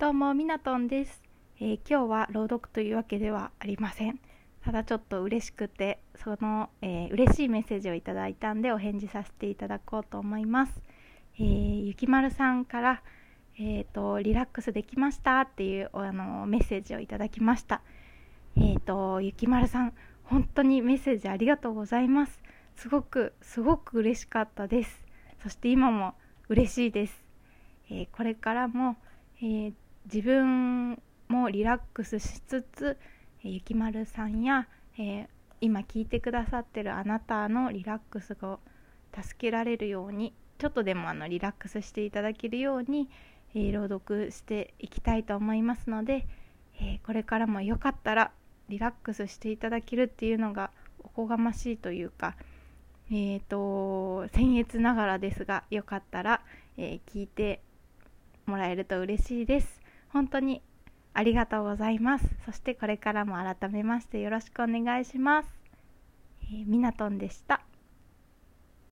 どうもミナトンです、えー、今日は朗読というわけではありません。ただちょっと嬉しくてその、えー、嬉しいメッセージをいただいたんでお返事させていただこうと思います、えー、ゆきまるさんからえーと、リラックスできましたっていうあのメッセージをいただきました。え、ー、とゆきまるさん本当にメッセージありがとうございます。すごくすごく嬉しかったです。そして今も嬉しいです、えー、これからも、えー、自分もリラックスしつつ、えゆきまるさんや、え今聞いてくださってるあなたのリラックスを助けられるようにちょっとでもあのリラックスしていただけるように、えー、朗読していきたいと思いますので、えー、これからもよかったらリラックスしていただけるっていうのがおこがましいというか、えーと、僭越ながらですがよかったら、え聞いてもらえると嬉しいです。本当にありがとうございます。そしてこれからも改めましてよろしくお願いします、えー、ミナトンでした。